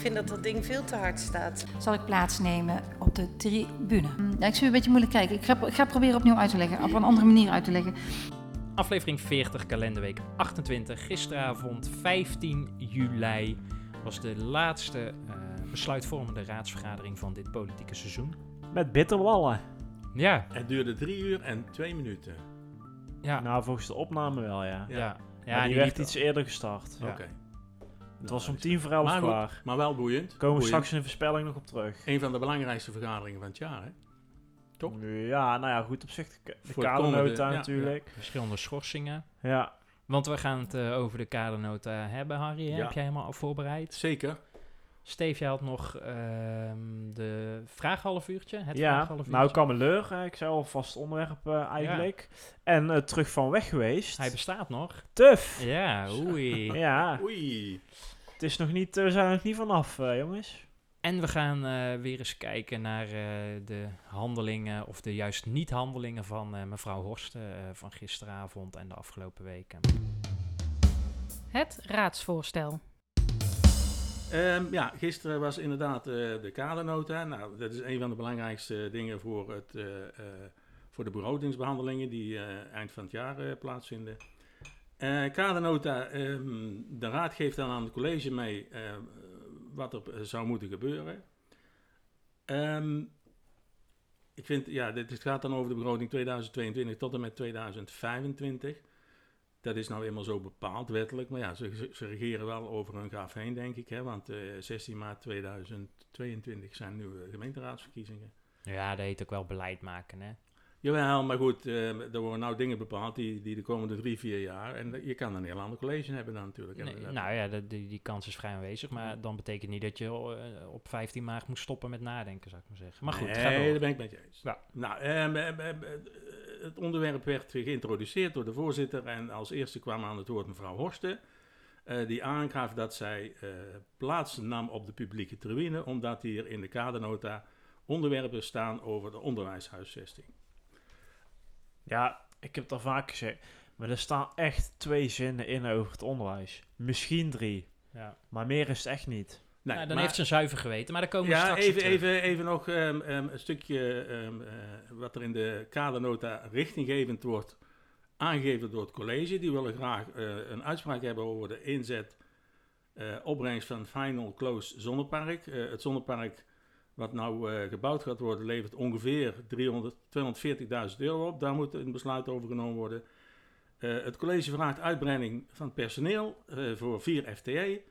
Vind dat dat ding veel te hard staat. zal ik plaatsnemen op de tribune. Ja, ik zie een beetje moeilijk kijken. Ik ga, ik ga proberen opnieuw uit te leggen, op een andere manier uit te leggen. Aflevering 40, kalenderweek 28. Gisteravond 15 juli was de laatste eh, besluitvormende raadsvergadering van dit politieke seizoen. Met bitterballen. Ja, Het duurde drie uur en twee minuten. ja, Nou, volgens de opname wel, ja. ja. ja. die, liep- werd iets eerder gestart. Ja. Oké. Het was om tien voor elf Maar goed, klaar. Maar wel boeiend. Komen we straks in de voorspelling nog op terug. Een van de belangrijkste vergaderingen van het jaar, hè? Toch? Ja, nou ja, goed op zich. De, kadernota ja, natuurlijk. verschillende schorsingen. Ja. Want we gaan het eh, over de kadernota hebben, Harry. hè? Ja. Heb jij helemaal al voorbereid? Zeker. Steef, jij had nog ehm, de vraaghalf uurtje. Het ja, vraaghalf uurtje. nou kameleur. hè. Ik zei al vast onderwerp eh, eigenlijk. En eh, terug van weg geweest. Hij bestaat nog. Tuf. Ja, oei. Ja, Oei. het is nog niet, we zijn er nog niet vanaf, eh, jongens. En we gaan eh, weer eens kijken naar eh, de handelingen, of de juist niet-handelingen van eh, mevrouw Horsten eh, van gisteravond en de afgelopen weken. Het raadsvoorstel. Ehm, ja, gisteren was inderdaad eh, de kadernota. Nou, dat is een van de belangrijkste dingen voor, het, eh, eh, voor de begrotingsbehandelingen die eh, eind van het jaar eh, plaatsvinden. Eh kadernota, ehm, de raad geeft dan aan het college mee eh, wat er eh, zou moeten gebeuren. Ehm, ik vind, ja, dit gaat dan over de begroting 2022 tot en met 2025. Dat is nou eenmaal zo bepaald wettelijk, maar ja, ze, ze- regeren wel over hun graf heen, denk ik. Hè? Want eh 16 maart 2022 zijn nieuwe gemeenteraadsverkiezingen. Ja, dat heet ook wel beleid maken, hè? Jawel, maar goed, eh, er worden nou dingen bepaald die, die de komende drie, vier jaar... En je kan een heel ander college hebben dan natuurlijk. Nee, eh, nou ja, de- die, die kans is vrij aanwezig, maar dan betekent niet dat je eh, op 15 maart moet stoppen met nadenken, zou ik maar zeggen. Maar goed, nee, ga door. daar ben ik met je eens. Ja. Nou, ehm, ehm, ehm, eh, het onderwerp werd geïntroduceerd door de voorzitter... en als eerste kwam aan het woord mevrouw Horsten... eh, die aangaf dat zij eh, plaats nam op de publieke tribune... omdat hier in de kadernota onderwerpen staan over de onderwijshuisvesting. Ja, ik heb het al vaak gezegd. Maar er staan echt twee zinnen in over het onderwijs. Misschien drie. Ja. Maar meer is het echt niet. Nee, Nou, dan maar- heeft ze een zuiver geweten, maar daar komen we Ja, straks even, even, even nog ehm, ehm, een stukje ehm, eh, wat er in de kadernota richtinggevend wordt aangegeven door het college. Die willen graag eh, een uitspraak hebben over de inzet, eh, opbrengst van Final Close Zonnepark. Het zonnepark wat nou gebouwd gaat worden levert ongeveer 300 240.000 euro op. Daar moet een besluit over genomen worden. Het college vraagt uitbreiding van personeel voor 4 FTE.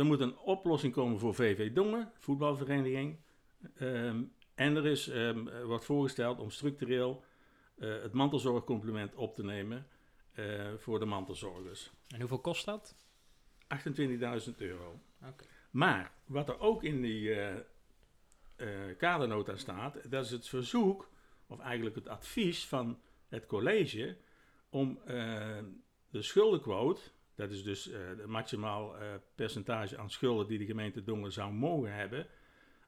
Er moet een oplossing komen voor VV Dongen, voetbalvereniging. Ehm, en er is, er wordt voorgesteld om structureel eh, het mantelzorgcomplement op te nemen eh, voor de mantelzorgers. En hoeveel kost dat? 28.000 euro. Maar wat er ook in die eh, kadernota staat, dat is het verzoek, of eigenlijk het advies van het college, om de schuldenquote, dat is dus eh de maximaal eh, percentage aan schulden die de gemeente Dongen zou mogen hebben,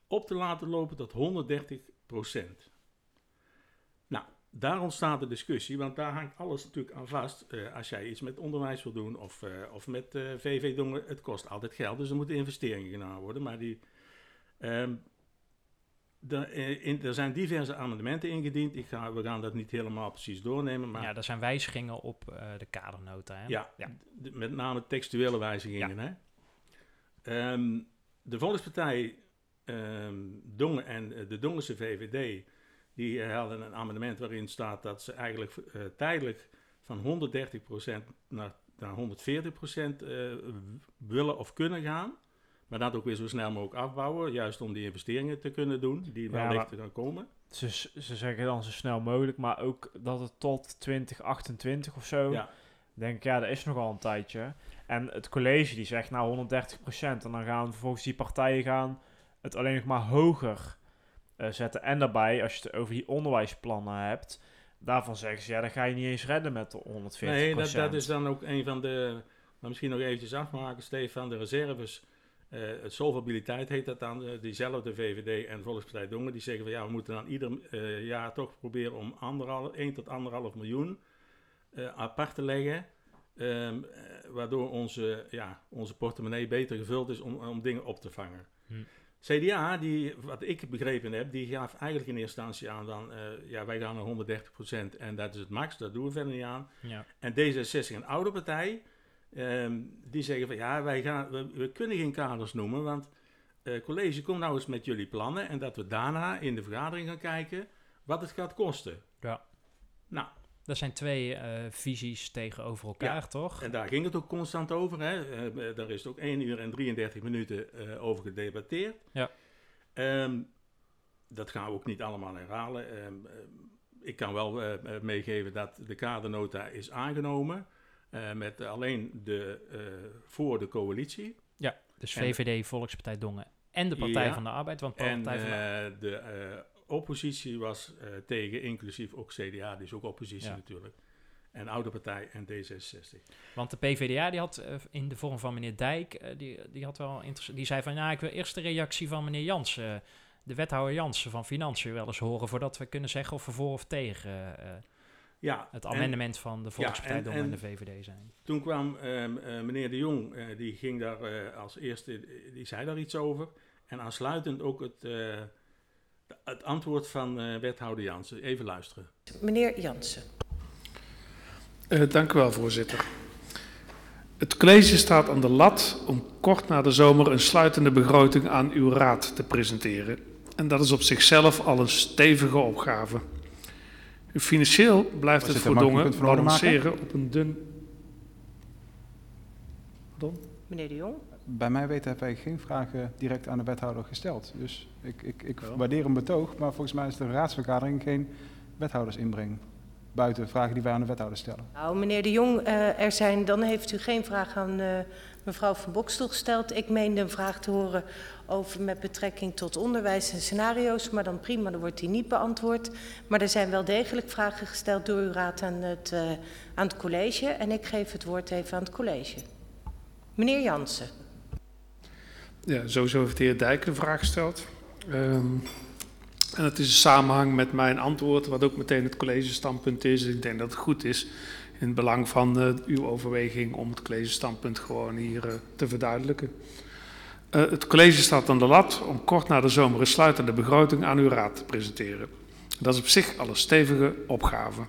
op te laten lopen tot 130% Nou, daar ontstaat de discussie, want daar hangt alles natuurlijk aan vast. Eh, als jij iets met onderwijs wil doen of, eh, of met eh, VV Dongen, het kost altijd geld, dus er moeten investeringen gedaan worden. Maar die, ehm, er, eh, in, er zijn diverse amendementen ingediend. Ik ga, we gaan dat niet helemaal precies doornemen, maar Ja, er zijn wijzigingen op eh, de kadernota, hè? ja, met name textuele wijzigingen. Hè? Ehm, de Volkspartij ehm, Dongen en eh, de Dongense VVD... die hadden een amendement waarin staat dat ze eigenlijk tijdelijk... van 130% naar, naar 140% eh, willen of kunnen gaan... Maar dat ook weer zo snel mogelijk afbouwen. Juist om die investeringen te kunnen doen. Die Ja, wellicht te gaan komen. Ze, ze zeggen dan zo snel mogelijk, maar ook dat het tot 2028 of zo. Ja. denk ik, ja, dat is nogal een tijdje. En het college die zegt nou 130%. En dan gaan vervolgens die partijen gaan het alleen nog maar hoger eh, zetten. En daarbij, als je het over die onderwijsplannen hebt, daarvan zeggen ze, ja, dan ga je niet eens redden met de 140%. Nee, dat, dat is dan ook een van de. Maar misschien nog eventjes afmaken, Stefan. De reserves. Eh solvabiliteit heet dat dan. eh, diezelfde VVD en Volkspartij Dongen. Die zeggen van ja, we moeten dan ieder eh, jaar toch proberen om anderhalf, 1 tot 1,5 miljoen eh, apart te leggen. ehm, eh, waardoor onze, ja, onze portemonnee beter gevuld is om, om dingen op te vangen. Hm. CDA, die, wat ik begrepen heb, die gaf eigenlijk in eerste instantie aan eh, ja, wij gaan naar 130% en dat is het max, dat doen we verder niet aan. Ja. En D66, een oude partij, ehm, die zeggen van ja, wij gaan, we, we kunnen geen kaders noemen, want eh college, kom nou eens met jullie plannen en dat we daarna in de vergadering gaan kijken wat het gaat kosten. Ja. Nou, Dat zijn twee eh, visies tegenover elkaar, toch? en daar ging het ook constant over. Hè. Eh, daar is ook 1 uur en 33 minuten over gedebatteerd. Ja. Ehm, dat gaan we ook niet allemaal herhalen. Ehm, eh, ik kan wel meegeven dat de kadernota is aangenomen. Eh, met alleen de, eh, voor de coalitie. Dus En- VVD, Volkspartij Dongen en de Partij Ja. van de Arbeid. Want En Partij van de eh, de oppositie was tegen, inclusief ook CDA, die is ook oppositie Ja. natuurlijk. En Oude Partij en D66. Want de PvdA die had in de vorm van meneer Dijk, die, die had wel interessant. Die zei van ja, ik wil eerst de reactie van meneer Jansen, de wethouder Jansen van Financiën, wel eens horen voordat we kunnen zeggen of we voor of tegen Ja, het en- amendement van de Volkspartij en- Dongen en, en- de VVD zijn. Toen kwam ehm, eh, meneer De Jong, eh, die ging daar eh, als eerste, die zei daar iets over. En aansluitend ook het, eh, het antwoord van eh, wethouder Jansen. Even luisteren. Meneer Jansen. Eh, dank u wel, voorzitter. Het college staat aan de lat om kort na de zomer een sluitende begroting aan uw raad te presenteren. En dat is op zichzelf al een stevige opgave. Financieel blijft het ik van orde maken? balanceren op een dun... Pardon? Meneer de Jong. Bij mij weten hebben wij geen vragen direct aan de wethouder gesteld. Dus ik, ik, ik waardeer een betoog, maar volgens mij is de raadsvergadering geen wethoudersinbreng. Buiten vragen die wij aan de wethouder stellen. Nou, meneer de Jong, eh, er zijn, dan heeft u geen vraag aan eh, mevrouw van Bokstel gesteld. Ik meende een vraag te horen over met betrekking tot onderwijs en scenario's, maar dan prima, dan wordt die niet beantwoord. Maar er zijn wel degelijk vragen gesteld door uw raad aan het, eh, aan het college en ik geef het woord even aan het college. Meneer Jansen. Ja, sowieso heeft de heer Dijk een vraag gesteld. Ehm, en het is in samenhang met mijn antwoord, wat ook meteen het collegestandpunt is. Ik denk dat het goed is in belang van eh, uw overweging om het collegestandpunt gewoon hier eh, te verduidelijken. Eh, het college staat aan de lat om kort na de zomer een sluitende begroting aan uw raad te presenteren. Dat is op zich al een stevige opgave.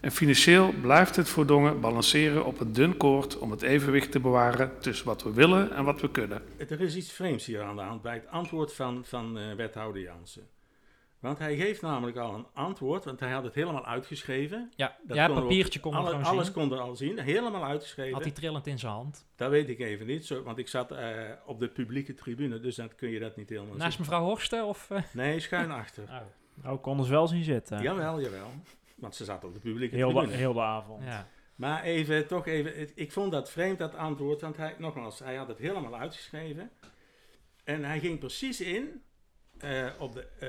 En financieel blijft het voor Dongen balanceren op een dun koord om het evenwicht te bewaren tussen wat we willen en wat we kunnen. Er is iets vreemds hier aan de hand bij het antwoord van, van eh, wethouder Jansen. Want hij geeft namelijk al een antwoord, want hij had het helemaal uitgeschreven. Ja, Dat ja kon er papiertje kon alle- gewoon Alles zien. kon er al zien, helemaal uitgeschreven. Had hij trillend in zijn hand. Dat weet ik even niet, zo, want ik zat eh, op de publieke tribune, dus dan kun je dat niet helemaal Naast zien. mevrouw Horsten of... eh? Nee, schuin achter. Oh, Nou, ik kon ons wel zien zitten. Jawel, jawel. Want ze zat op de publieke Heel de, tribune. heel de avond. ja. Maar even, toch even, ik vond dat vreemd, dat antwoord, want hij, nogmaals, hij had het helemaal uitgeschreven. En hij ging precies in eh, op, de, eh,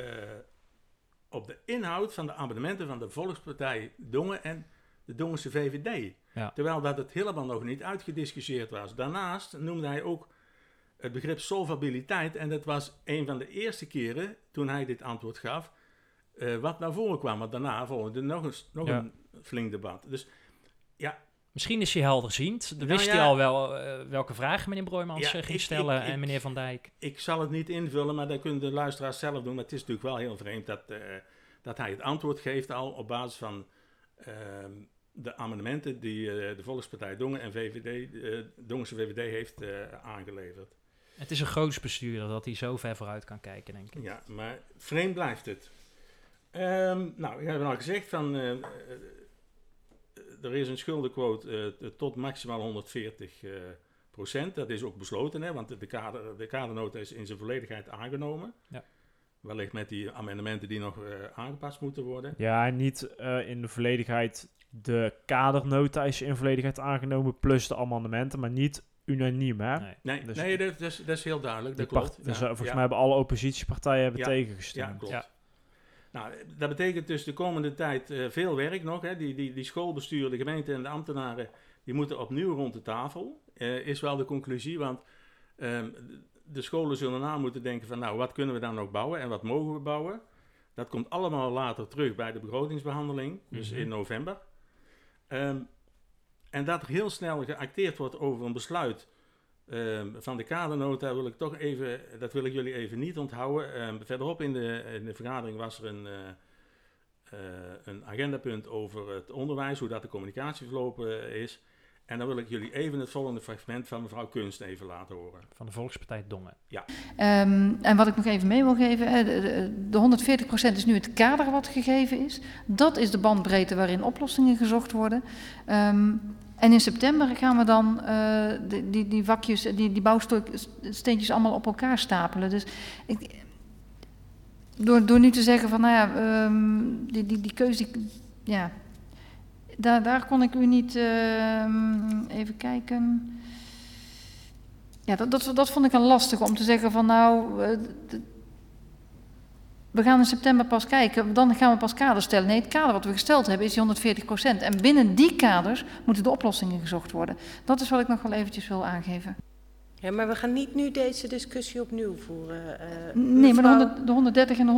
op de inhoud van de amendementen van de Volkspartij Dongen en de Dongense VVD. Ja. Terwijl dat het helemaal nog niet uitgediscussieerd was. Daarnaast noemde hij ook het begrip solvabiliteit. En dat was een van de eerste keren toen hij dit antwoord gaf, eh, wat naar voren kwam. Maar daarna volgde nog, een, nog Ja. een flink debat. Dus Misschien is hij helderziend. Dan Nou wist ja. hij al wel eh, welke vragen meneer Broijmans Ja, eh, ging stellen ik- ik- en meneer Van Dijk. ik zal het niet invullen, maar dat kunnen de luisteraars zelf doen. Maar het is natuurlijk wel heel vreemd dat, eh, dat hij het antwoord geeft al op basis van ehm, de amendementen die de Volkspartij Dongen en VVD, Dongense VVD heeft aangeleverd. Het is een groots bestuurder dat hij zo ver vooruit kan kijken, denk ik. Ja, maar vreemd blijft het. Ehm, nou, ik heb al gezegd van, er is een schuldenquote eh, tot maximaal 140 eh, procent. Dat is ook besloten, hè, want de, kader, de kadernota is in zijn volledigheid aangenomen. Ja. Wellicht met die amendementen die nog eh, aangepast moeten worden. Ja, niet eh, in de volledigheid de kadernota is in volledigheid aangenomen, plus de amendementen, maar niet unaniem, hè? Nee. Nee, Dus- nee dat, is, dat is heel duidelijk. Dat klopt. part- dus Ja, volgens ja. mij hebben alle oppositiepartijen hebben Ja. tegengestemd. Ja, klopt. Nou, dat betekent dus de komende tijd eh, veel werk nog. Hè. Die, die, die schoolbestuur, de gemeente en de ambtenaren, die moeten opnieuw rond de tafel. eh, is wel de conclusie, want ehm, de scholen zullen na moeten denken van, nou, wat kunnen we dan nog bouwen en wat mogen we bouwen? Dat komt allemaal later terug bij de begrotingsbehandeling, dus Mhm. in november. Ehm, en dat er heel snel geacteerd wordt over een besluit ehm, van de kadernota wil ik toch even, dat wil ik jullie even niet onthouden. Ehm, verderop in de, in de vergadering was er een, eh, eh, een agendapunt over het onderwijs, hoe dat de communicatie verlopen eh, is. En dan wil ik jullie even het volgende fragment van mevrouw Kunst even laten horen. Van de Volkspartij Dongen. Ehm, en wat ik nog even mee wil geven, de, de, de 140% is nu het kader wat gegeven is. Dat is de bandbreedte waarin oplossingen gezocht worden. Ehm, en in september gaan we dan eh, die, die, vakjes, die, die bouwsteentjes allemaal op elkaar stapelen. Dus ik, door, door nu te zeggen van, nou ja, ehm, die, die, die keuze, die, ja, daar, daar kon ik u niet, ehm, even kijken. Ja, dat, dat, dat vond ik een lastige om te zeggen van nou, eh, we gaan in september pas kijken, dan gaan we pas kaders stellen. Nee, het kader wat we gesteld hebben is die 140% En binnen die kaders moeten de oplossingen gezocht worden. Dat is wat ik nog wel eventjes wil aangeven. Ja, maar we gaan niet nu deze discussie opnieuw voeren. eh, Nee, maar de, mevrouw- 100, de 130 en de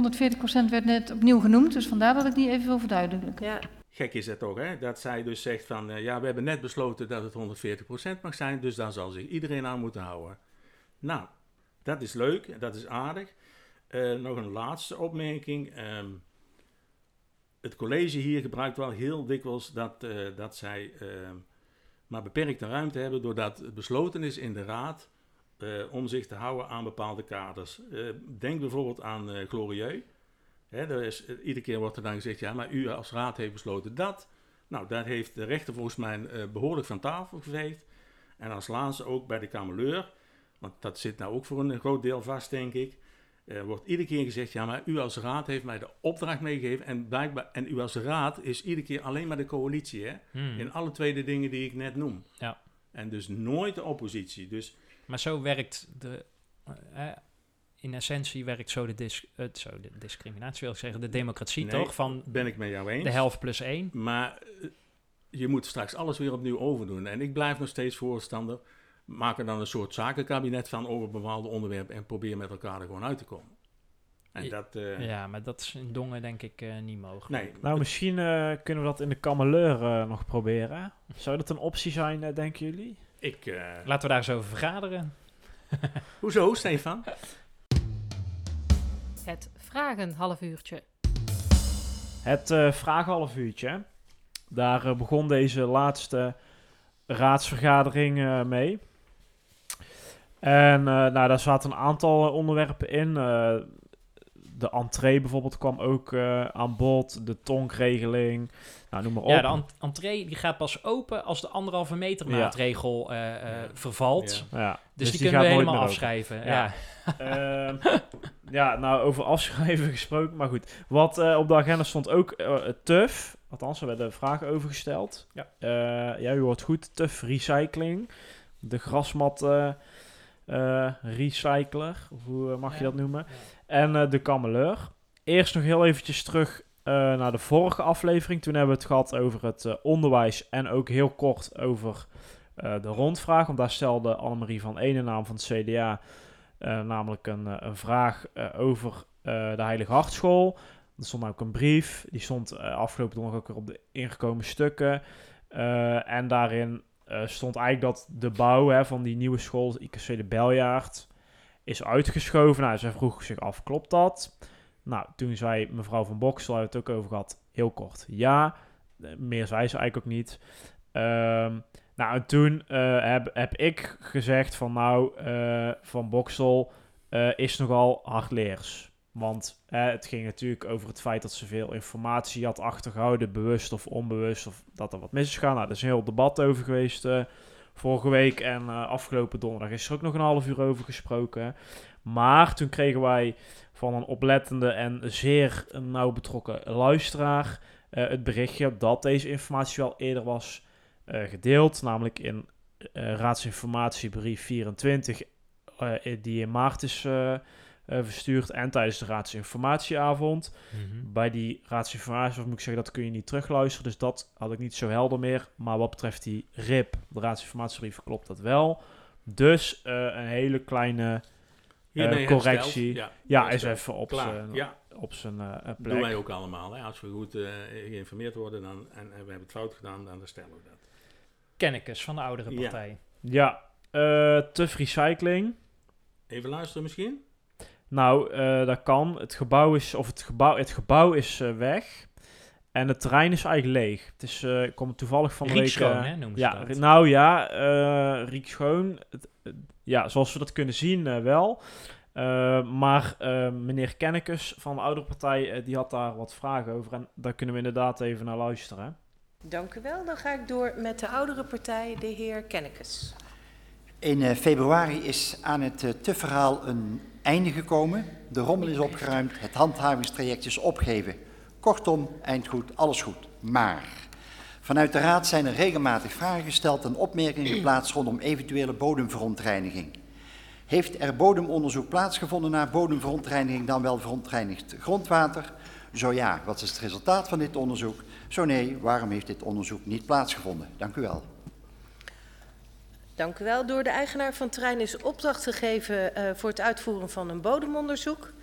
140% werd net opnieuw genoemd, dus vandaar dat ik die even wil verduidelijken. Ja, Gek is het toch, hè? Dat zij dus zegt van, eh, ja, we hebben net besloten dat het 140% mag zijn, dus daar zal zich iedereen aan moeten houden. Nou, dat is leuk, en dat is aardig. Eh, nog een laatste opmerking. Ehm, het college hier gebruikt wel heel dikwijls dat, eh, dat zij ehm, maar beperkte ruimte hebben, doordat het besloten is in de raad eh, om zich te houden aan bepaalde kaders. Denk bijvoorbeeld aan Glorieux. Hè, is, iedere keer wordt er dan gezegd, ja, maar u als raad heeft besloten dat. Nou, daar heeft de rechter volgens mij eh, behoorlijk van tafel geveegd. En als laatste ook bij de kameleur, want dat zit nou ook voor een groot deel vast, denk ik. Eh, wordt iedere keer gezegd, ja, maar u als raad heeft mij de opdracht meegegeven. En, blijkbaar, en u als raad is iedere keer alleen maar de coalitie, hè? Hmm. In alle twee de dingen die ik net noem. Ja. En dus nooit de oppositie. Dus Maar zo werkt de... eh, in essentie werkt zo de, dis, eh, zo de discriminatie, wil ik zeggen, de democratie Nee, toch? Van ben ik met jou eens. de helft plus één. Maar je moet straks alles weer opnieuw overdoen. En ik blijf nog steeds voorstander. Maak er dan een soort zakenkabinet van over bepaalde onderwerpen en probeer met elkaar er gewoon uit te komen. En Ja, dat, eh, Ja, maar dat is in Dongen denk ik eh, niet mogelijk. nee. Nou, misschien eh, kunnen we dat in de kameleur nog proberen. Zou dat een optie zijn, eh, denken jullie? ik, eh, Laten we daar eens over vergaderen. hoezo, Stefan? Het vragen half uurtje. Het eh vraaghalf uurtje. Daar begon deze laatste raadsvergadering eh, mee. En eh, nou, daar zaten een aantal eh, onderwerpen in. Eh, de entree bijvoorbeeld kwam ook eh, aan bod. De tonkregeling. Nou, noem maar op. Ja, de ent- entree die gaat pas open als de anderhalve meter maatregel eh, eh, vervalt. Ja. Ja, Dus, die, kunnen we helemaal afschrijven. Ja. Ja. Ehm, ja, nou, over afschrijven gesproken. Maar goed, wat eh, op de agenda stond ook TUF. Althans, er werden vragen over gesteld. Ja. Eh, ja, u hoort goed. TUF Recycling. De grasmat recycler. Of hoe eh, mag je dat noemen? En eh, de kameleur. Eerst nog heel eventjes terug eh, naar de vorige aflevering. Toen hebben we het gehad over het eh, onderwijs. En ook heel kort over eh, de rondvraag. Want daar stelde Annemarie van Ene naam van het CDA... eh, namelijk een, eh, een vraag eh, over eh, de Heilige Hartschool. Er stond ook een brief. Die stond eh, afgelopen donderdag ook weer op de ingekomen stukken. Eh, en daarin eh, stond eigenlijk dat de bouw hè, van die nieuwe school, IKC de Beljaard, is uitgeschoven. Nou, zij vroeg zich af, klopt dat? Nou, toen zei mevrouw van Boksel, hebben we het ook over gehad, heel kort, ja. Eh, meer zei ze eigenlijk ook niet. Ehm, nou, en toen eh, heb, heb ik gezegd van nou, eh, Van Boksel eh, is nogal hardleers. Want het ging natuurlijk over het feit dat ze veel informatie had achtergehouden, bewust of onbewust, of dat er wat mis is gegaan. Nou, er is een heel debat over geweest eh, vorige week en eh, afgelopen donderdag is er ook nog een half uur over gesproken. Maar toen kregen wij van een oplettende en zeer nauw betrokken luisteraar eh, het berichtje dat deze informatie wel eerder was gedeeld, namelijk in raadsinformatiebrief 24, eh, die in maart is eh, verstuurd en tijdens de raadsinformatieavond. Mhm. Bij die raadsinformatie moet ik zeggen, dat kun je niet terugluisteren, dus dat had ik niet zo helder meer. Maar wat betreft die RIP, de raadsinformatiebrief, klopt dat wel. Dus eh, een hele kleine Hiermee eh, correctie. Ja, Ja, is even op zijn Ja, op zijn eh, plek. doen wij ook allemaal. Hè. Als we goed eh, geïnformeerd worden dan, en, en we hebben het fout gedaan, dan stellen we dat. Kennekes van de oudere Ja. partij. Ja, eh TUF Recycling. Even luisteren misschien? Nou, eh, dat kan. Het gebouw is, of het gebouw, het gebouw is eh, weg. En het terrein is eigenlijk leeg. Het is, eh, ik kom toevallig van de week... Riekschoon, hè, noemen ze ja, dat. nou ja, eh Riek Schoon. Het- het- ja, zoals we dat kunnen zien eh, wel. Eh, maar meneer Kennekes van de oudere partij, eh, die had daar wat vragen over. En daar kunnen we inderdaad even naar luisteren. Dank u wel. Dan ga ik door met de oudere partij, de heer Kennekes. In eh, februari is aan het uh, TUF-verhaal een einde gekomen. De rommel is opgeruimd, het handhavingstraject is opgegeven. Kortom, eind goed, alles goed. Maar vanuit de Raad zijn er regelmatig vragen gesteld en opmerkingen geplaatst rondom eventuele bodemverontreiniging. Heeft er bodemonderzoek plaatsgevonden naar bodemverontreiniging, dan wel verontreinigd grondwater? Zo ja, wat is het resultaat van dit onderzoek? Zo nee, waarom heeft dit onderzoek niet plaatsgevonden? Dank u wel. Dank u wel. Door de eigenaar van terrein is opdracht gegeven uh, voor het uitvoeren van een bodemonderzoek.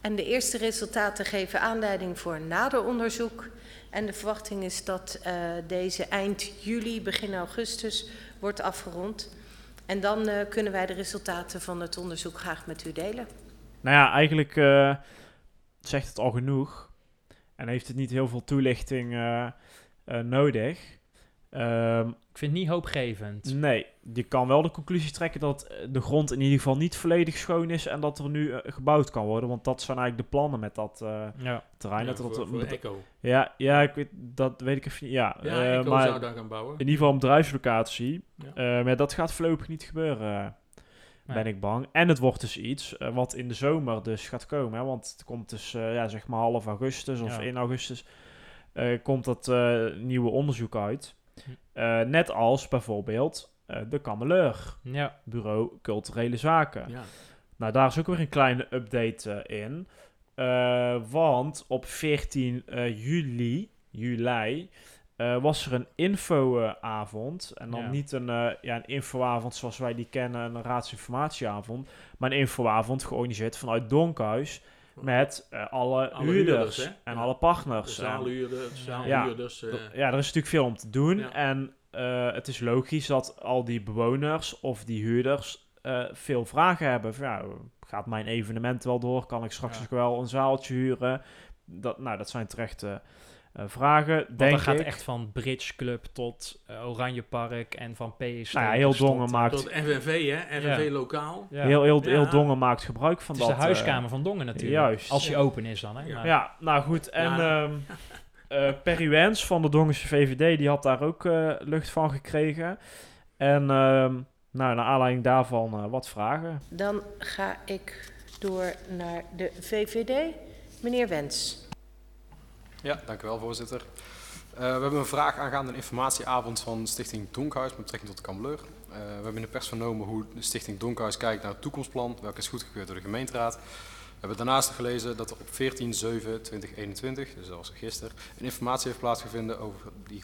En de eerste resultaten geven aanleiding voor een nader onderzoek. En de verwachting is dat uh, deze eind juli, begin augustus wordt afgerond. En dan uh, kunnen wij de resultaten van het onderzoek graag met u delen. Nou ja, eigenlijk zegt het al genoeg. En heeft het niet heel veel toelichting nodig. Um, ik vind het niet hoopgevend. Nee, je kan wel de conclusie trekken dat de grond in ieder geval niet volledig schoon is en dat er nu uh, gebouwd kan worden. Want dat zijn eigenlijk de plannen met dat uh, ja. terrein. Ja, dat voor, dat, voor Echo. Ja, ja ik weet, dat weet ik even niet. Ja, ja uh, Echo maar zou daar gaan bouwen. in ieder geval een bedrijfslocatie. Ja. Uh, maar dat gaat voorlopig niet gebeuren, nee. ben ik bang. En het wordt dus iets uh, wat in de zomer dus gaat komen. Hè? Want het komt dus, uh, ja, zeg maar half augustus of Ja. in augustus uh, komt dat nieuwe onderzoek uit. Uh, net als bijvoorbeeld uh, de Kameleur, ja. Bureau Culturele Zaken. Ja. Nou, daar is ook weer een kleine update uh, in. want op 14 juli, juli was er een infoavond. En dan Ja. niet een, ja, een infoavond zoals wij die kennen, een raadsinformatieavond. Maar een infoavond georganiseerd vanuit Donkhuis. Met uh, alle, alle, huurders, huurders en ja. alle partners. Zaalhuurders, ja, uh, ja, er is natuurlijk veel om te doen. Ja. En uh, het is logisch dat al die bewoners of die huurders uh, veel vragen hebben. Van, ja, gaat mijn evenement wel door? Kan ik straks ook wel een zaaltje huren? Dat, nou, dat zijn terechte vragen, Want denk dat gaat ik. echt van Bridge Club tot uh, Oranje Park en van PS. Nou ja, heel Dongen tot, maakt... Tot FNV, hè? FNV Ja. lokaal. Ja. Heel, heel, heel Ja. Dongen maakt gebruik van Het is dat. de huiskamer van Dongen natuurlijk. juist. Als die Ja. open is dan. Hè? Ja. Maar- Ja, nou goed. En Ja. ehm eh, Perry Wens van de Dongense VVD, die had daar ook eh, lucht van gekregen. En ehm, nou, naar aanleiding daarvan eh, wat vragen. Dan ga ik door naar de VVD. Meneer Wens. Ja, dank u wel, voorzitter. Uh, we hebben een vraag aangaande een informatieavond van Stichting Donkhuis met betrekking tot de Kameleur. Uh, we hebben in de pers vernomen hoe Stichting Donkhuis kijkt naar het toekomstplan, welke is goedgekeurd door de gemeenteraad. We hebben daarnaast gelezen dat er op 14 7 2021, dus dat was gisteren, een informatie heeft plaatsgevonden over die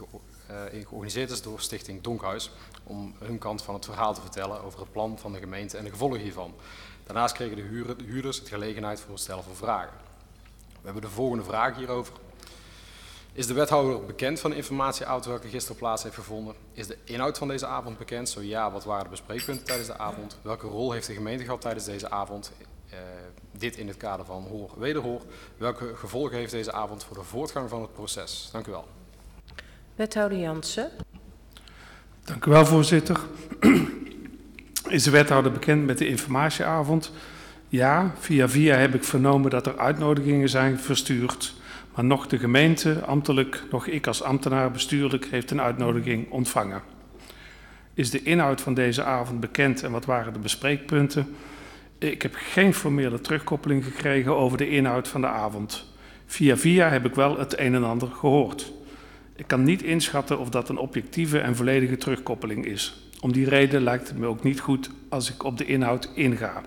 uh, georganiseerd is door Stichting Donkhuis om hun kant van het verhaal te vertellen over het plan van de gemeente en de gevolgen hiervan. Daarnaast kregen de huurders het gelegenheid voor het stellen van vragen. We hebben de volgende vraag hierover. Is de wethouder bekend van de informatieavond welke gisteren plaats heeft gevonden? Is de inhoud van deze avond bekend? Zo ja, wat waren de bespreekpunten tijdens de avond? Welke rol heeft de gemeente gehad tijdens deze avond? Uh, dit in het kader van hoor wederhoor. Welke gevolgen heeft deze avond voor de voortgang van het proces? Dank u wel. Wethouder Jansen. Dank u wel, voorzitter. Is de wethouder bekend met de informatieavond? Ja, via via heb ik vernomen dat er uitnodigingen zijn verstuurd. Maar nog de gemeente, ambtelijk, nog ik als ambtenaar bestuurlijk, heeft een uitnodiging ontvangen. Is de inhoud van deze avond bekend en wat waren de bespreekpunten? Ik heb geen formele terugkoppeling gekregen over de inhoud van de avond. Via via heb ik wel het een en ander gehoord. Ik kan niet inschatten of dat een objectieve en volledige terugkoppeling is. Om die reden lijkt het me ook niet goed als ik op de inhoud inga.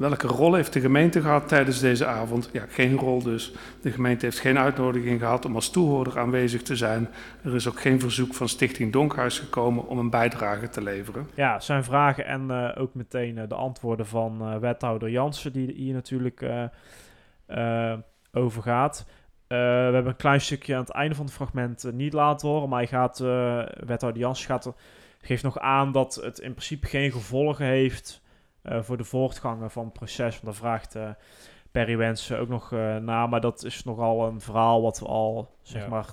Welke rol heeft de gemeente gehad tijdens deze avond? Ja, geen rol dus. De gemeente heeft geen uitnodiging gehad om als toehoorder aanwezig te zijn. Er is ook geen verzoek van Stichting Donkhuis gekomen om een bijdrage te leveren. Ja, zijn vragen en uh, ook meteen uh, de antwoorden van uh, wethouder Jansen, die hier natuurlijk over gaat. we hebben een klein stukje aan het einde van het fragment niet laten horen, maar hij gaat, wethouder Jansen gaat, geeft nog aan dat het in principe geen gevolgen heeft voor de voortgangen van het proces. Want daar vraagt uh, Perry Wens ook nog uh, na. Maar dat is nogal een verhaal wat we al, zeg maar,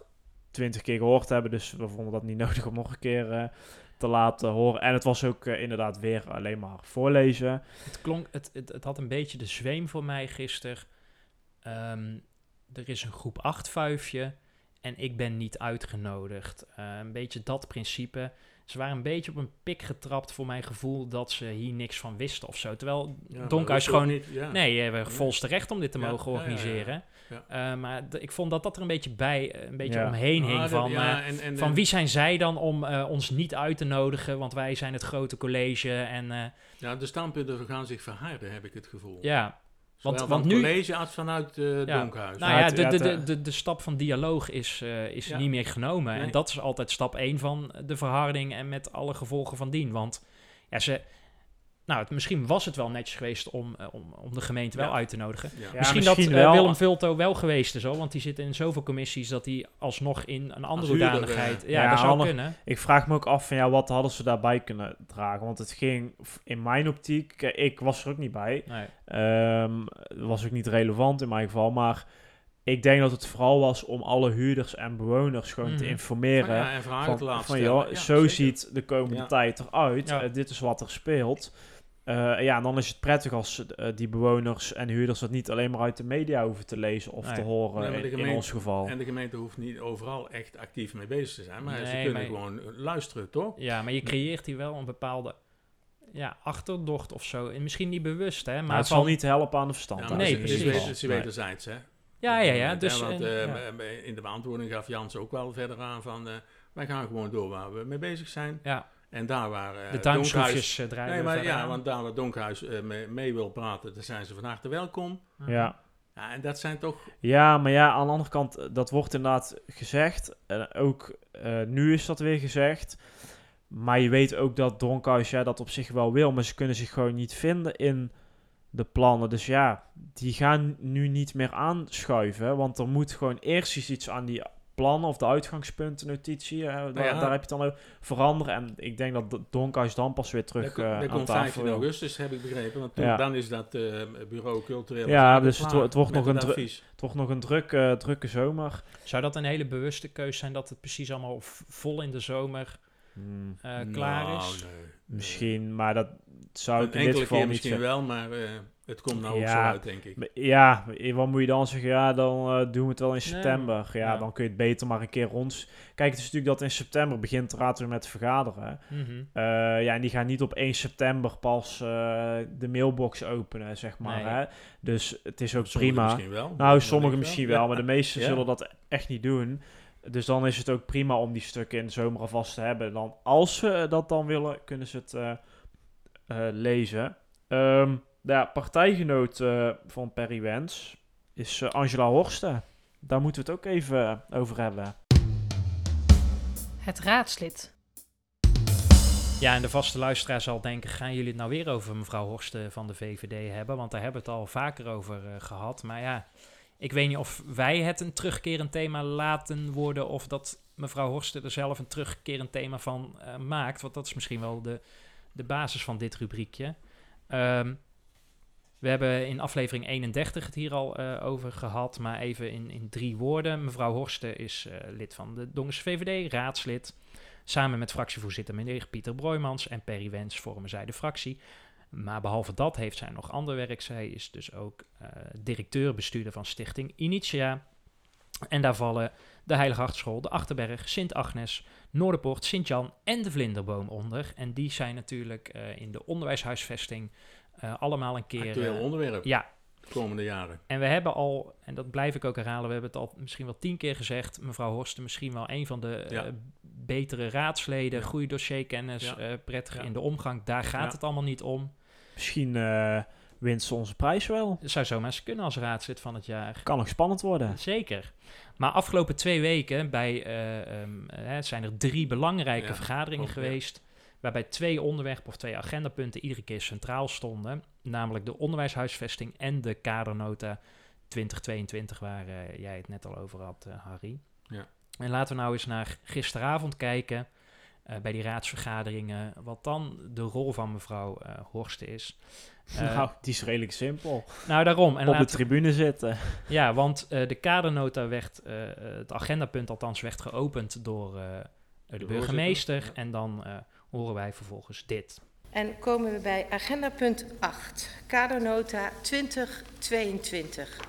twintig keer gehoord hebben. Dus we vonden dat niet nodig om nog een keer te laten horen. En het was ook inderdaad weer alleen maar voorlezen. Het klonk, het, het, het had een beetje de zweem voor mij gisteren. Um, er is een groep 8 vuifje en ik ben niet uitgenodigd. een beetje dat principe. Ze waren een beetje op een pik getrapt voor mijn gevoel dat ze hier niks van wisten of zo. Terwijl ja, Donkhuis gewoon... Niet, ja. Nee, we hebben volste recht om dit te mogen organiseren. Uh, maar ik vond dat dat er een beetje bij, eh, een beetje omheen ah, hing van, uh, en, en, van wie zijn zij dan om ons niet uit te nodigen, want wij zijn het grote college en... ja, de standpunten gaan zich verharden, heb ik het gevoel. Ja, want, want nu... college als vanuit uh, ja, Donkhuis. Nou ja, de, de, de, de, de stap van dialoog is, uh, is ja. niet meer genomen. Nee. En dat is altijd stap 1 van de verharding en met alle gevolgen van dien. Want ja, ze, nou, het, misschien was het wel netjes geweest om, uh, om, om de gemeente wel uit te nodigen. Ja. Misschien, misschien, dat uh, Willem Vulto wel geweest is, hoor, want die zit in zoveel commissies dat hij alsnog in een andere hoedanigheid... Ja, dat zou kunnen. Ik vraag me ook af van, ja, wat hadden ze daarbij kunnen dragen? Want het ging in mijn optiek, ik was er ook niet bij. Nee. Um, was ook niet relevant in mijn geval, maar... Ik denk dat het vooral was om alle huurders en bewoners gewoon mm. te informeren. Ja, en vragen van, te laten van, joh, zo zeker. ziet de komende tijd eruit. Uh, dit is wat er speelt. Uh, ja, en dan is het prettig als uh, die bewoners en huurders dat niet alleen maar uit de media hoeven te lezen of nee. te horen nee, gemeente, in ons geval. En de gemeente hoeft niet overal echt actief mee bezig te zijn, maar nee, ze kunnen maar gewoon luisteren, toch? Ja, maar je creëert hier wel een bepaalde ja, achterdocht of zo. En misschien niet bewust, hè. Maar nou, het van... zal niet helpen aan de verstand. Ja, nee, precies. Het is wederzijds, hè. Ja, ja, ja. Dus, want, uh, ja. in de beantwoording gaf Jans ook wel verder aan van... wij gaan gewoon door waar we mee bezig zijn. Ja. En daar waar uh, de Donkhuis... Uh, nee, maar ja, aan. want daar waar Donkhuis uh, mee, mee, wil praten, daar zijn ze van harte welkom. Ja. Ja, en dat zijn toch... Ja, maar ja, aan de andere kant, dat wordt inderdaad gezegd. En ook nu is dat weer gezegd. Maar je weet ook dat Donkhuis ja, dat op zich wel wil, maar ze kunnen zich gewoon niet vinden in de plannen. Dus ja, die gaan nu niet meer aanschuiven, want er moet gewoon eerst iets aan die plannen of de uitgangspunten notitie, uh, daar, ja. daar, heb je het dan over veranderen. En ik denk dat Donkhuis dan pas weer terug dat, uh, dat komt 15 augustus, heb ik begrepen. Want toen, ja. dan is dat uh, bureau cultureel. Ja, dus het, het, wordt nog een het wordt nog een druk, drukke zomer. Zou dat een hele bewuste keuze zijn dat het precies allemaal vol in de zomer hmm. klaar nou, is? Nee, Misschien, maar dat zou ik in dit geval niet misschien wel, maar het komt nou ja, ook zo uit, denk ik. Ja, wat moet je dan zeggen? Ja, dan uh, doen we het wel in september. Nee. Ja, ja, dan kun je het beter maar een keer rond... Kijk, het is natuurlijk dat in september begint de raad weer met vergaderen. Mm -hmm. uh, ja, en die gaan niet op 1 september pas uh, de mailbox openen, zeg maar. Nee. Hè? Dus het is ook sommigen prima. misschien wel. Nou, sommigen misschien wel, maar de meesten zullen dat echt niet doen. Dus dan is het ook prima om die stukken in de zomer alvast te hebben. Dan, als ze dat dan willen, kunnen ze het lezen. Um, ja, partijgenoot uh, van Perry Wens is uh, Angela Horsten. Daar moeten we het ook even over hebben. Het raadslid. Ja, en de vaste luisteraar zal denken, gaan jullie het nou weer over mevrouw Horsten van de VVD hebben? Want daar hebben we het al vaker over uh, gehad. Maar ja, ik weet niet of wij het een terugkerend thema laten worden... of dat mevrouw Horsten er zelf een terugkerend thema van maakt. Want dat is misschien wel de, de basis van dit rubriekje. Um, we hebben in aflevering 31 het hier al uh, over gehad, maar even in, in drie woorden. Mevrouw Horsten is uh, lid van de Dongense VVD, raadslid. Samen met fractievoorzitter meneer Pieter Broijmans en Perry Wens vormen zij de fractie. Maar behalve dat heeft zij nog ander werk. Zij is dus ook uh, directeur-bestuurder van Stichting Initia. En daar vallen de Heilige Hartschool, de Achterberg, Sint Agnes, Noorderpoort, Sint-Jan en de Vlinderboom onder. En die zijn natuurlijk in de onderwijshuisvesting uh, allemaal een keer... Actueel uh, onderwerp. Ja, komende jaren. En we hebben al, en dat blijf ik ook herhalen, we hebben het al misschien wel tien keer gezegd, mevrouw Horsten misschien wel een van de Ja. eh, betere raadsleden, Ja. goede dossierkennis, Ja. eh, prettig Ja. in de omgang. Daar gaat Ja. het allemaal niet om. Misschien eh, wint ze onze prijs wel. Het zou zomaar eens kunnen als raadslid van het jaar. Kan nog spannend worden. Zeker. Maar afgelopen twee weken bij, eh, ehm, eh, zijn er drie belangrijke Ja, vergaderingen geweest. Waarbij twee onderwerpen of twee agendapunten iedere keer centraal stonden. Namelijk de onderwijshuisvesting en de kadernota 2022, waar eh, jij het net al over had, eh, Harry. Ja. En laten we nou eens naar gisteravond kijken. eh, bij die raadsvergaderingen, wat dan de rol van mevrouw Horsten is. Nou, die is redelijk simpel. nou, daarom. En Op de tribune zitten. ja, want de kadernota werd, het agendapunt althans, werd geopend door de, voorzitter, burgemeester. En dan horen wij vervolgens dit. En komen we bij agenda punt 8, kadernota 2022.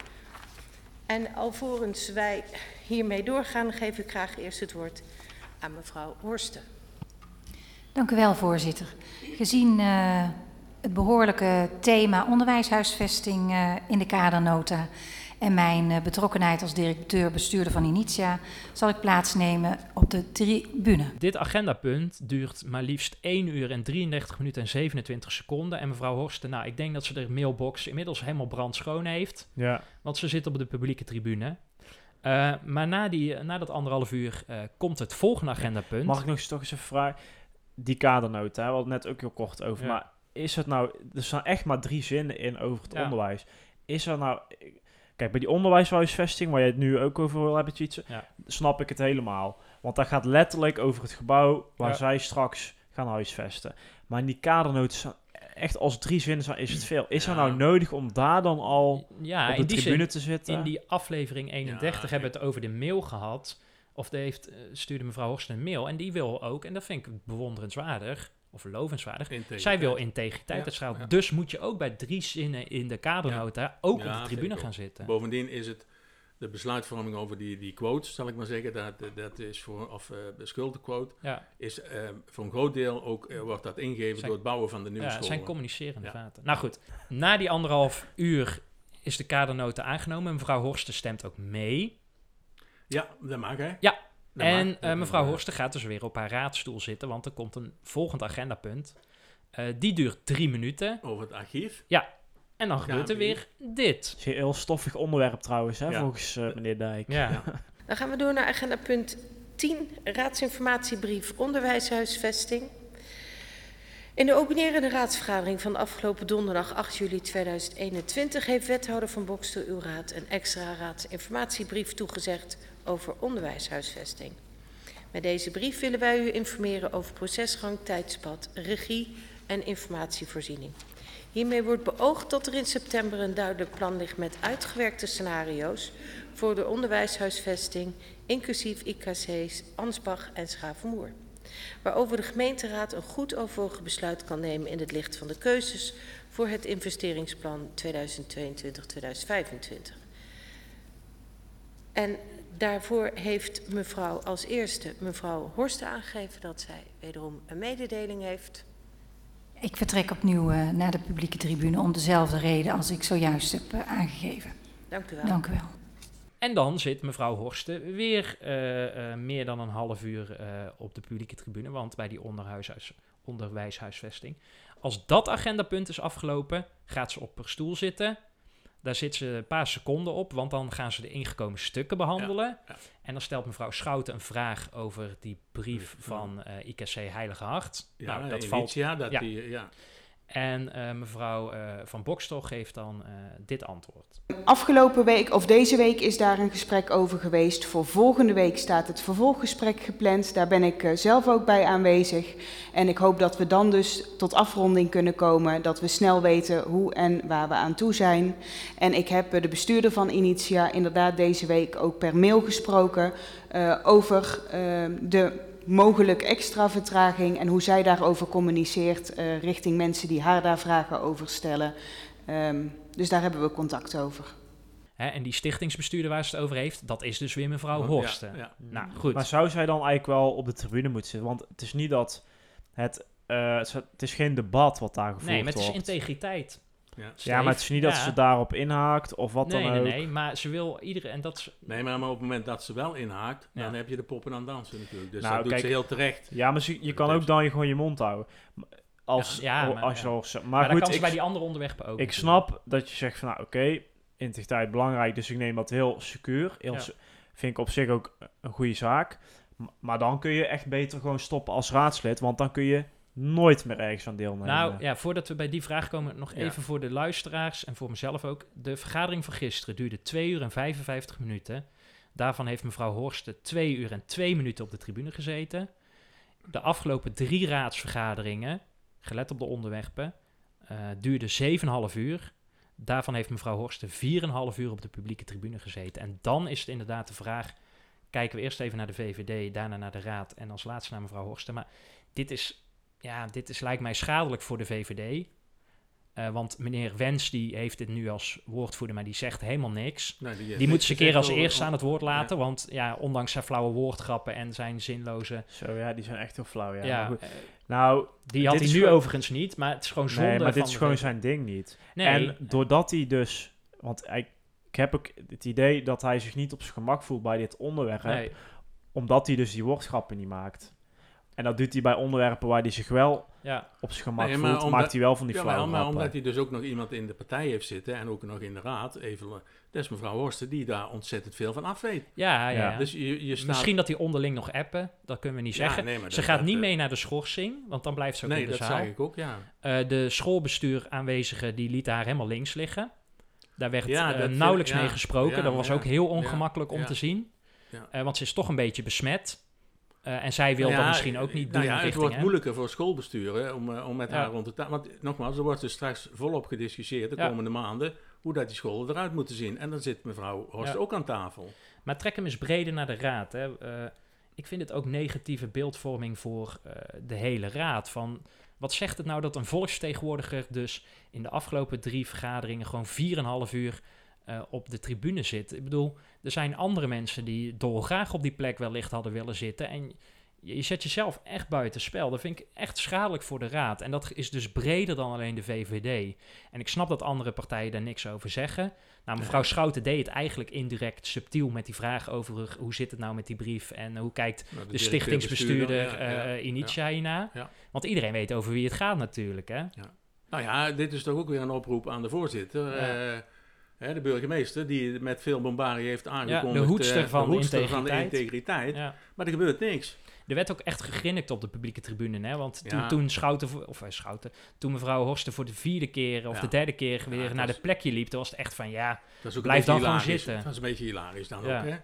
En alvorens wij hiermee doorgaan, geef ik graag eerst het woord aan mevrouw Horsten. Dank u wel, voorzitter. Gezien eh, het behoorlijke thema onderwijshuisvesting eh, in de kadernota en mijn eh, betrokkenheid als directeur-bestuurder van Initia, zal ik plaatsnemen op de tribune. Dit agendapunt duurt maar liefst 1 uur en 33 minuten en 27 seconden. En mevrouw Horsten, nou, ik denk dat ze de mailbox inmiddels helemaal brandschoon heeft. Ja. Want ze zit op de publieke tribune. Eh, maar na, die, na dat anderhalf uur eh, komt het volgende agendapunt. Mag ik nog eens toch eens even vragen? Die kadernota, we hadden het net ook heel kort over. Ja. Maar is het nou... Er staan echt maar drie zinnen in over het Ja. onderwijs. Is er nou... Kijk, bij die onderwijshuisvesting, waar je het nu ook over wil hebben, Ja. snap ik het helemaal. Want dat gaat letterlijk over het gebouw waar Ja. zij straks gaan huisvesten. Maar in die kadernota, staan echt als drie zinnen is het veel. Is er Ja. nou nodig om daar dan al ja, op de in die tribune zin, te zitten? In die aflevering 31 Ja, hebben we het over de mail gehad. Of de heeft, eh, stuurde mevrouw Horsten een mail. En die wil ook, en dat vind ik bewonderenswaardig, of lovenswaardig. Integriteit. Zij wil integriteit Ja, uitstralen. ja. Dus moet je ook bij drie zinnen in de kadernota ook op de tribune gaan zitten. Bovendien is het de besluitvorming over die, die quotes, zal ik maar zeggen, dat, dat is voor, of eh, de schuldenquote, is eh, voor een groot deel ook, eh, wordt dat ingegeven Zijn- door het bouwen van de nieuwe ja zijn communicerende vaten. Nou goed, na die anderhalf uur is de kadernota aangenomen. Mevrouw Horsten stemt ook mee. Ja, dat mag hè? Ja, En eh, Dat mevrouw mag. Horsten gaat dus weer op haar raadstoel zitten, want er komt een volgend agendapunt. Eh, die duurt drie minuten. Over het archief. En dan gebeurt er weer dit. is een heel stoffig onderwerp trouwens, hè, Ja. volgens eh, meneer Dijk. Ja. Dan gaan we door naar agenda punt 10, raadsinformatiebrief onderwijshuisvesting. In de openerende raadsvergadering van afgelopen donderdag 8 juli 2021 heeft wethouder van Bokstel uw raad een extra raadsinformatiebrief toegezegd over onderwijshuisvesting. Met deze brief willen wij u informeren over procesgang, tijdspad, regie en informatievoorziening. Hiermee wordt beoogd dat er in september een duidelijk plan ligt met uitgewerkte scenario's voor de onderwijshuisvesting, inclusief IKC's, Ansbach en Schavenmoer. Waarover de gemeenteraad een goed overwogen besluit kan nemen in het licht van de keuzes voor het investeringsplan 2022-2025. En daarvoor heeft mevrouw als eerste mevrouw Horsten aangegeven dat zij wederom een mededeling heeft. Ik vertrek opnieuw eh, naar de publieke tribune om dezelfde reden als ik zojuist heb eh, aangegeven. Dank u wel. Dank u wel. En dan zit mevrouw Horsten weer eh, eh, meer dan een half uur eh, op de publieke tribune, want bij die onderwijshuisvesting. Als dat agendapunt is afgelopen, gaat ze op haar stoel zitten. Daar zit ze een paar seconden op, want dan gaan ze de ingekomen stukken behandelen. ja. En dan stelt mevrouw Schouten een vraag over die brief van eh, IKC Heilige Hart. Ja, nou, dat valt. Ja, dat ja. Die, ja. En eh, mevrouw eh, van Bokstel geeft dan eh, dit antwoord. Afgelopen week, of deze week, is daar een gesprek over geweest. Voor volgende week staat het vervolggesprek gepland. Daar ben ik zelf ook bij aanwezig. En ik hoop dat we dan dus tot afronding kunnen komen. Dat we snel weten hoe en waar we aan toe zijn. En ik heb de bestuurder van Initia inderdaad deze week ook per mail gesproken over de mogelijk extra vertraging en hoe zij daarover communiceert eh, richting mensen die haar daar vragen over stellen. Ehm, dus daar hebben we contact over. Hè, en die stichtingsbestuurder waar ze het over heeft, dat is dus weer mevrouw Ja, Horsten. ja. Nou, goed. Maar zou zij dan eigenlijk wel op de tribune moeten zitten? Want het is niet dat het... eh, het is- geen debat wat daar gevoerd nee, maar het is wordt. integriteit. Ja. Ja, maar het is niet dat ze daarop inhaakt of wat nee, dan nee, ook. nee, maar ze wil iedereen... En dat is, Nee, maar, maar op het moment dat ze wel inhaakt, Ja. dan heb je de poppen aan dansen natuurlijk. Dus Nou, dat doet kijk, ze heel terecht. Ja, maar ze- je kan ook dan je gewoon je mond houden. Als, Ja, ja, maar- als je ja. al zo- maar, goed, kan ze ik, bij die andere onderwerpen ook. ik snap dat je zegt van, nou oké, integriteit belangrijk, dus ik neem dat heel secuur. Heel Ja. se- vind ik op zich ook een goede zaak. Maar dan kun je echt beter gewoon stoppen als raadslid, want dan kun je nooit meer ergens aan deelnemen. Nou ja, voordat we bij die vraag komen, nog Ja. even voor de luisteraars en voor mezelf ook. De vergadering van gisteren duurde 2 uur en 55 minuten. Daarvan heeft mevrouw Horsten 2 uur en 2 minuten op de tribune gezeten. De afgelopen drie raadsvergaderingen, gelet op de onderwerpen, eh duurden 7,5 uur. Daarvan heeft mevrouw Horsten 4,5 uur op de publieke tribune gezeten. En dan is het inderdaad de vraag, kijken we eerst even naar de VVD, daarna naar de raad en als laatste naar mevrouw Horsten. Maar dit is ja, dit is, lijkt mij schadelijk voor de VVD. Eh, want meneer Wens die heeft dit nu als woordvoerder, maar die zegt helemaal niks. Nou, die, Die moet ze een keer als eerste aan het woord laten. Want ja, ondanks zijn flauwe woordgrappen en zijn zinloze... Zo ja, die zijn echt heel flauw. Ja, Ja, Maar goed. eh, Nou, die had hij nu gewoon- overigens niet, maar het is gewoon zonde nee, maar van dit is gewoon zijn ding niet. Nee, En doordat hij dus, want hij, ik heb ook het idee dat hij zich niet op zijn gemak voelt bij dit onderwerp, nee, omdat hij dus die woordgrappen niet maakt. En dat doet hij bij onderwerpen waar hij zich wel ja. op zijn gemak Nee, maar voelt, omdat- maakt hij wel van die Ja, flauwe maar, omdat hij dus ook nog iemand in de partij heeft zitten en ook nog in de raad, even, dat is mevrouw Horsten, die daar ontzettend veel van af weet. Ja, ja. Dus je, je staat... Misschien dat die onderling nog appen, dat kunnen we niet Ja, zeggen. nee, maar ze dat- gaat dat, niet eh, mee naar de schorsing, want dan blijft ze ook Nee, in de dat zaal. zag ik ook, ja. Eh, de schoolbestuur aanwezigen, die lieten haar helemaal links liggen. Daar werd Ja, eh, dat vind- nauwelijks ja, mee gesproken. ja, dat was ja, ook heel ja, ongemakkelijk om ja, te zien. ja. Eh, want ze is toch een beetje besmet. Eh, en zij wil Nou dat misschien ook niet nou doen ja, het wordt moeilijker voor schoolbesturen om, eh, om met Ja. haar rond de tafel... Want nogmaals, er wordt dus straks volop gediscussieerd de komende maanden hoe dat die scholen eruit moeten zien. En dan zit mevrouw Horst ook aan tafel. Maar trek hem eens breder naar de raad. Hè. Eh, ik vind het ook negatieve beeldvorming voor de hele raad. Van, wat zegt het nou dat een volksvertegenwoordiger dus in de afgelopen drie vergaderingen gewoon 4,5 uur eh, op de tribune zit? Ik bedoel, er zijn andere mensen die dolgraag op die plek wellicht hadden willen zitten. En je, je zet jezelf echt buiten spel. Dat vind ik echt schadelijk voor de raad. En dat is dus breder dan alleen de VVD. En ik snap dat andere partijen daar niks over zeggen. Nou, mevrouw Schouten deed het eigenlijk indirect subtiel met die vraag over hoe zit het nou met die brief en hoe kijkt Nou, de stichtingsbestuurder bestuurder, ja, ja, eh Initia ja. hierna. Ja. Want iedereen weet over wie het gaat natuurlijk, hè? Nou ja, dit is toch ook weer een oproep aan de voorzitter. Ja. Hè, de burgemeester, die met veel bombarie heeft aangekondigd... de hoedster eh, van de hoedster van de integriteit. Ja. Maar er gebeurt niks. Er werd ook echt gegrinnikt op de publieke tribune, hè? Want toen, Ja. toen Schouten, of eh, Schouten, toen mevrouw Horsten voor de vierde keer of Ja. de derde keer weer naar de plekje liep, toen was het echt van ja, Dat is ook Blijf dan gewoon zitten. Dat is een beetje hilarisch dan ook, hè?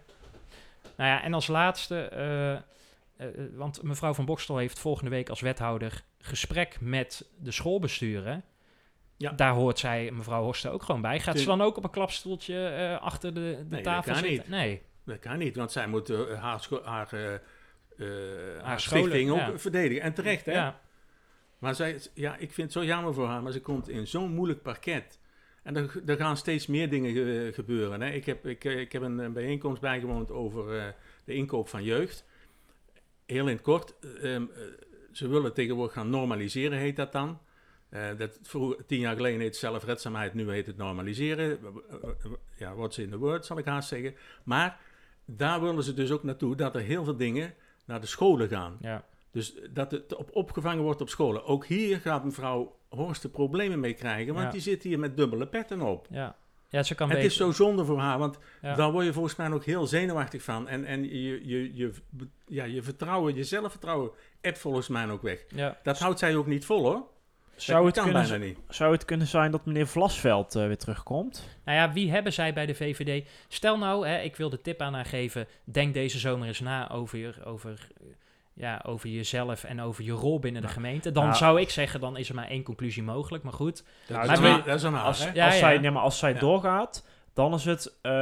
Nou ja, en als laatste, eh, want mevrouw van Bokstel heeft volgende week als wethouder gesprek met de schoolbesturen. Ja. Daar hoort zij, mevrouw Horsten, ook gewoon bij. Gaat ze dan ook op een klapstoeltje eh, achter de, de Nee, dat tafel kan zitten? niet. Nee. Dat kan niet, want zij moet eh, haar, haar, eh, eh, haar scholen, stichting ook ja. verdedigen. En terecht, hè? Ja. Maar zij, ja, ik vind het zo jammer voor haar, maar ze komt in zo'n moeilijk parket. En er, er gaan steeds meer dingen ge- gebeuren. Hè. Ik, heb, ik, ik heb een, een bijeenkomst bijgewoond over de inkoop van jeugd. Heel in het kort, eh, ehm, eh, ze willen tegenwoordig gaan normaliseren, heet dat dan. Eh, dat vroeger, tien jaar geleden heet zelfredzaamheid, nu heet het normaliseren. Ja, what's in the word, zal ik haast zeggen. Maar daar willen ze dus ook naartoe dat er heel veel dingen naar de scholen gaan. Ja. Dus dat het op, opgevangen wordt op scholen. Ook hier gaat mevrouw Horst er problemen mee krijgen, want Ja. die zit hier met dubbele petten op. Ja. Ja, ze kan Het beter. is zo zonde voor haar, want Ja. daar word je volgens mij ook heel zenuwachtig van. En, en je, je, je, ja, je vertrouwen, je zelfvertrouwen, ebt volgens mij ook weg. Ja. Dat houdt zij ook niet vol hoor. Zou het, kunnen, niet. zou het kunnen zijn dat meneer Vlasveld eh, weer terugkomt? Nou ja, wie hebben zij bij de VVD? Stel nou, hè, ik wil de tip aan haar geven. Denk deze zomer eens na over, je- over, eh, ja, over jezelf en over je rol binnen de gemeente. Dan nou- zou ik zeggen, dan is er maar één conclusie mogelijk. Maar goed. Dat, Nou, is, maar dat is haar, Als, hè? Ja, als ja. zij, nee, maar als zij Ja. doorgaat, dan is het, eh,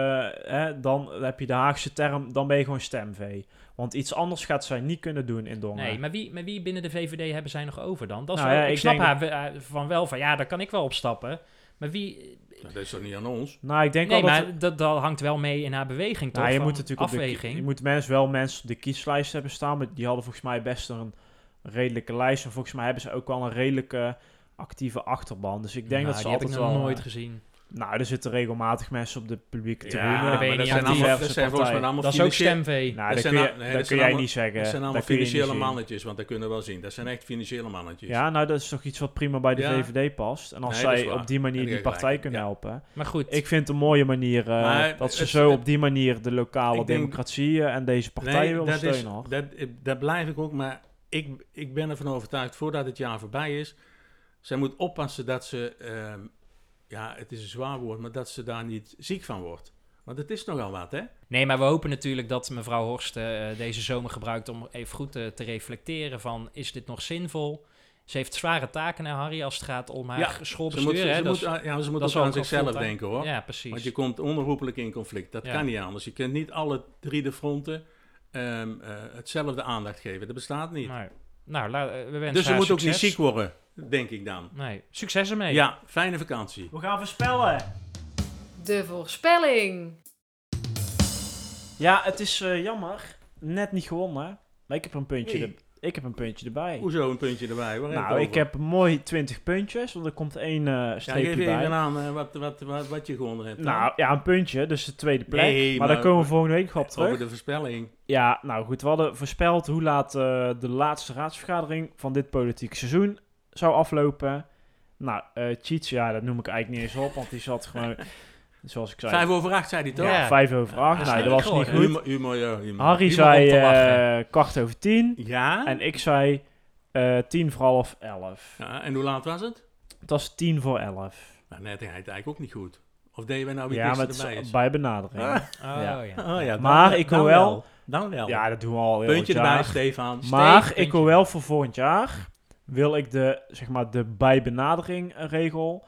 hè, dan heb je de Haagse term, dan ben je gewoon stemvee. Want iets anders gaat zij niet kunnen doen in Dongen. Nee, maar wie, maar wie binnen de VVD hebben zij nog over dan? Dat is Nou wel- ja, ik, ik snap haar van wel van ja, daar kan ik wel op stappen. Maar wie. Nou, dat is toch niet aan ons? Nou, ik denk Nee, wel dat... maar dat, dat hangt wel mee in haar beweging, toch? nou, je Van moet natuurlijk de, afweging. je moet mensen wel mensen op de kieslijst hebben staan. Maar die hadden volgens mij best een redelijke lijst. En volgens mij hebben ze ook wel een redelijke actieve achterban. Dus ik denk Nou, dat ze die heb altijd ik nog wel... nooit eh, gezien. Nou, er zitten regelmatig mensen op de publieke tribune. Ja, ben je dat zijn allemaal, dat zijn volgens mij partijen. allemaal Dat is ook stemvee. Nou, Dat kun je, nee, dat kun jij niet zeggen. Dat zijn allemaal Dat financiële mannetjes, want dat kunnen we wel zien. Dat zijn echt financiële mannetjes. Ja, nou, dat is toch iets wat prima bij de Ja. VVD past. En als Nee, zij op die manier die partij kunnen Ja. helpen. Maar goed, Ik vind het een mooie manier eh, Maar dat ze het- zo het- op die manier de lokale Ik denk- democratie eh, en deze partijen Nee, willen steunen. dat, dat blijf ik ook, maar ik, ik ben ervan overtuigd, voordat het jaar voorbij is, zij moet oppassen dat ze, ehm, ja, het is een zwaar woord, maar dat ze daar niet ziek van wordt. Want het is nogal wat, hè? Nee, maar we hopen natuurlijk dat mevrouw Horst eh, deze zomer gebruikt om even goed eh, te reflecteren van is dit nog zinvol? Ze heeft zware taken, hè, Harry, als het gaat om haar Ja, Ze schoolbestuur. moet, ze, hè, ze dat moet, is- ja, ze moet ook aan zichzelf denken, hoor. Ja, precies. Want je komt onherroepelijk in conflict. Dat Ja. kan niet anders. Je kunt niet alle drie de fronten ehm, eh, hetzelfde aandacht geven. Dat bestaat niet. Nou, we wensen dus ze moet ook niet ziek worden, denk ik dan. Nee, succes ermee. Ja, fijne vakantie. We gaan voorspellen. De voorspelling. Ja, het is eh, jammer. Net niet gewonnen. Maar ik heb een puntje, Nee. er- ik heb een puntje erbij. Hoezo een puntje erbij? Waar heb je Nou, het ik over? heb mooi 20 puntjes, want er komt één eh Ja, streepje geef bij. even aan eh, wat, wat, wat, wat je gewonnen hebt. dan. Nou, ja, een puntje, dus de tweede plek. Nee, maar, maar- daar komen we volgende week nog op terug. Over de voorspelling. Ja, nou goed, we hadden voorspeld hoe laat eh, de laatste raadsvergadering van dit politieke seizoen zou aflopen. Nou, eh Cheats, ja, dat noem ik eigenlijk niet eens op, want die zat gewoon, zoals ik zei, Vijf over acht, zei hij toch? ja, vijf over acht. Ja, nou, dat was niet goed. goed. Humor, humor, ja, humor. Harry Humor zei eh, kwart over tien Ja? en ik zei eh, tien voor half elf. ja? En hoe laat was het? Het was tien voor elf. Nou, net hij het eigenlijk ook niet goed. Of deden we nou wie Ja, maar erbij bij benadering. Ah. Oh, Ja. Oh, ja, dan- Maar ik wil dan wel- Dan wel. Ja, dat doen we al heel Puntje erbij. Stefan. Maar Steven, ik wil wel voor volgend jaar, wil ik de, zeg maar, de bijbenadering eh, regel.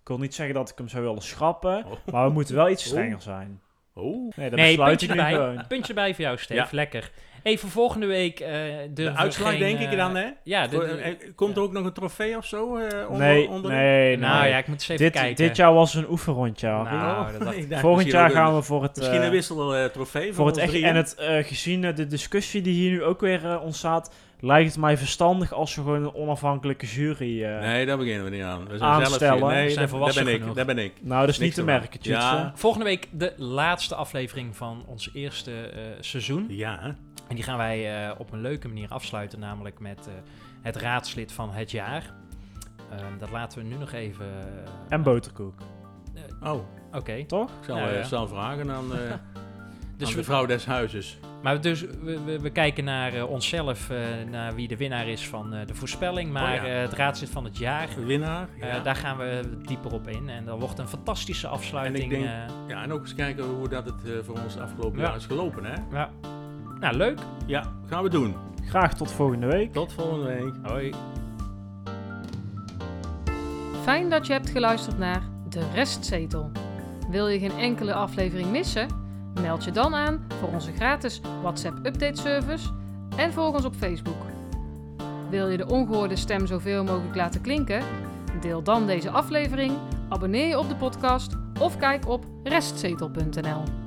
Ik wil niet zeggen dat ik hem zou willen schrappen, Oh. maar we moeten wel iets Oh. strenger zijn. Oh. Nee, dat Nee, besluit puntje erbij. gewoon. Puntje erbij voor jou, Steve. Ja. Lekker. Even volgende week eh De uitslag geen, denk ik eh, dan, hè? Ja, de, Voor- de- eh, Komt er ook nog een trofee of zo? eh, onder, Nee, onderin? nee, nou nee. ja, ik moet eens even Dit, kijken. dit jaar was een oefenrondje. Nou, Oh, dat Volgend jaar gaan we voor het... Misschien eh, een wisseltrofee voor het echt, en, het, eh, gezien eh, de discussie die hier nu ook weer eh, ontstaat, lijkt het mij verstandig als we gewoon een onafhankelijke jury... eh, Nee, daar beginnen we niet aan. We zijn aanstellen. zelf hier. Nee, zijn daar- volwassen daar ben ik. genoeg. Daar ben ik. Nou, dat is niet te merken. Ja. Volgende week de laatste aflevering van ons eerste eh, seizoen. Ja? En die gaan wij eh, op een leuke manier afsluiten, namelijk met eh, het raadslid van het jaar. Ehm, dat laten we nu nog even... En boterkoek, Oh, Oké. toch? ik zal, ja. zal vragen aan, eh, Dus aan de vrouw des huizes. Maar dus we, we, we kijken naar eh, onszelf, eh, naar wie de winnaar is van eh, de voorspelling. Maar Oh ja. eh, het raadslid van het jaar, De winnaar. eh, Ja. daar gaan we dieper op in. En dat wordt een fantastische afsluiting. denk- eh, ja, en ook eens kijken hoe dat het voor ons afgelopen Ja. jaar is gelopen, hè? ja. Nou, leuk. Ja, gaan we doen. Graag tot volgende week. Tot volgende week. Hoi. Fijn dat je hebt geluisterd naar De Restzetel. Wil je geen enkele aflevering missen? Meld je dan aan voor onze gratis WhatsApp update service en volg ons op Facebook. Wil je de ongehoorde stem zoveel mogelijk laten klinken? Deel dan deze aflevering, abonneer je op de podcast of kijk op restzetel.nl.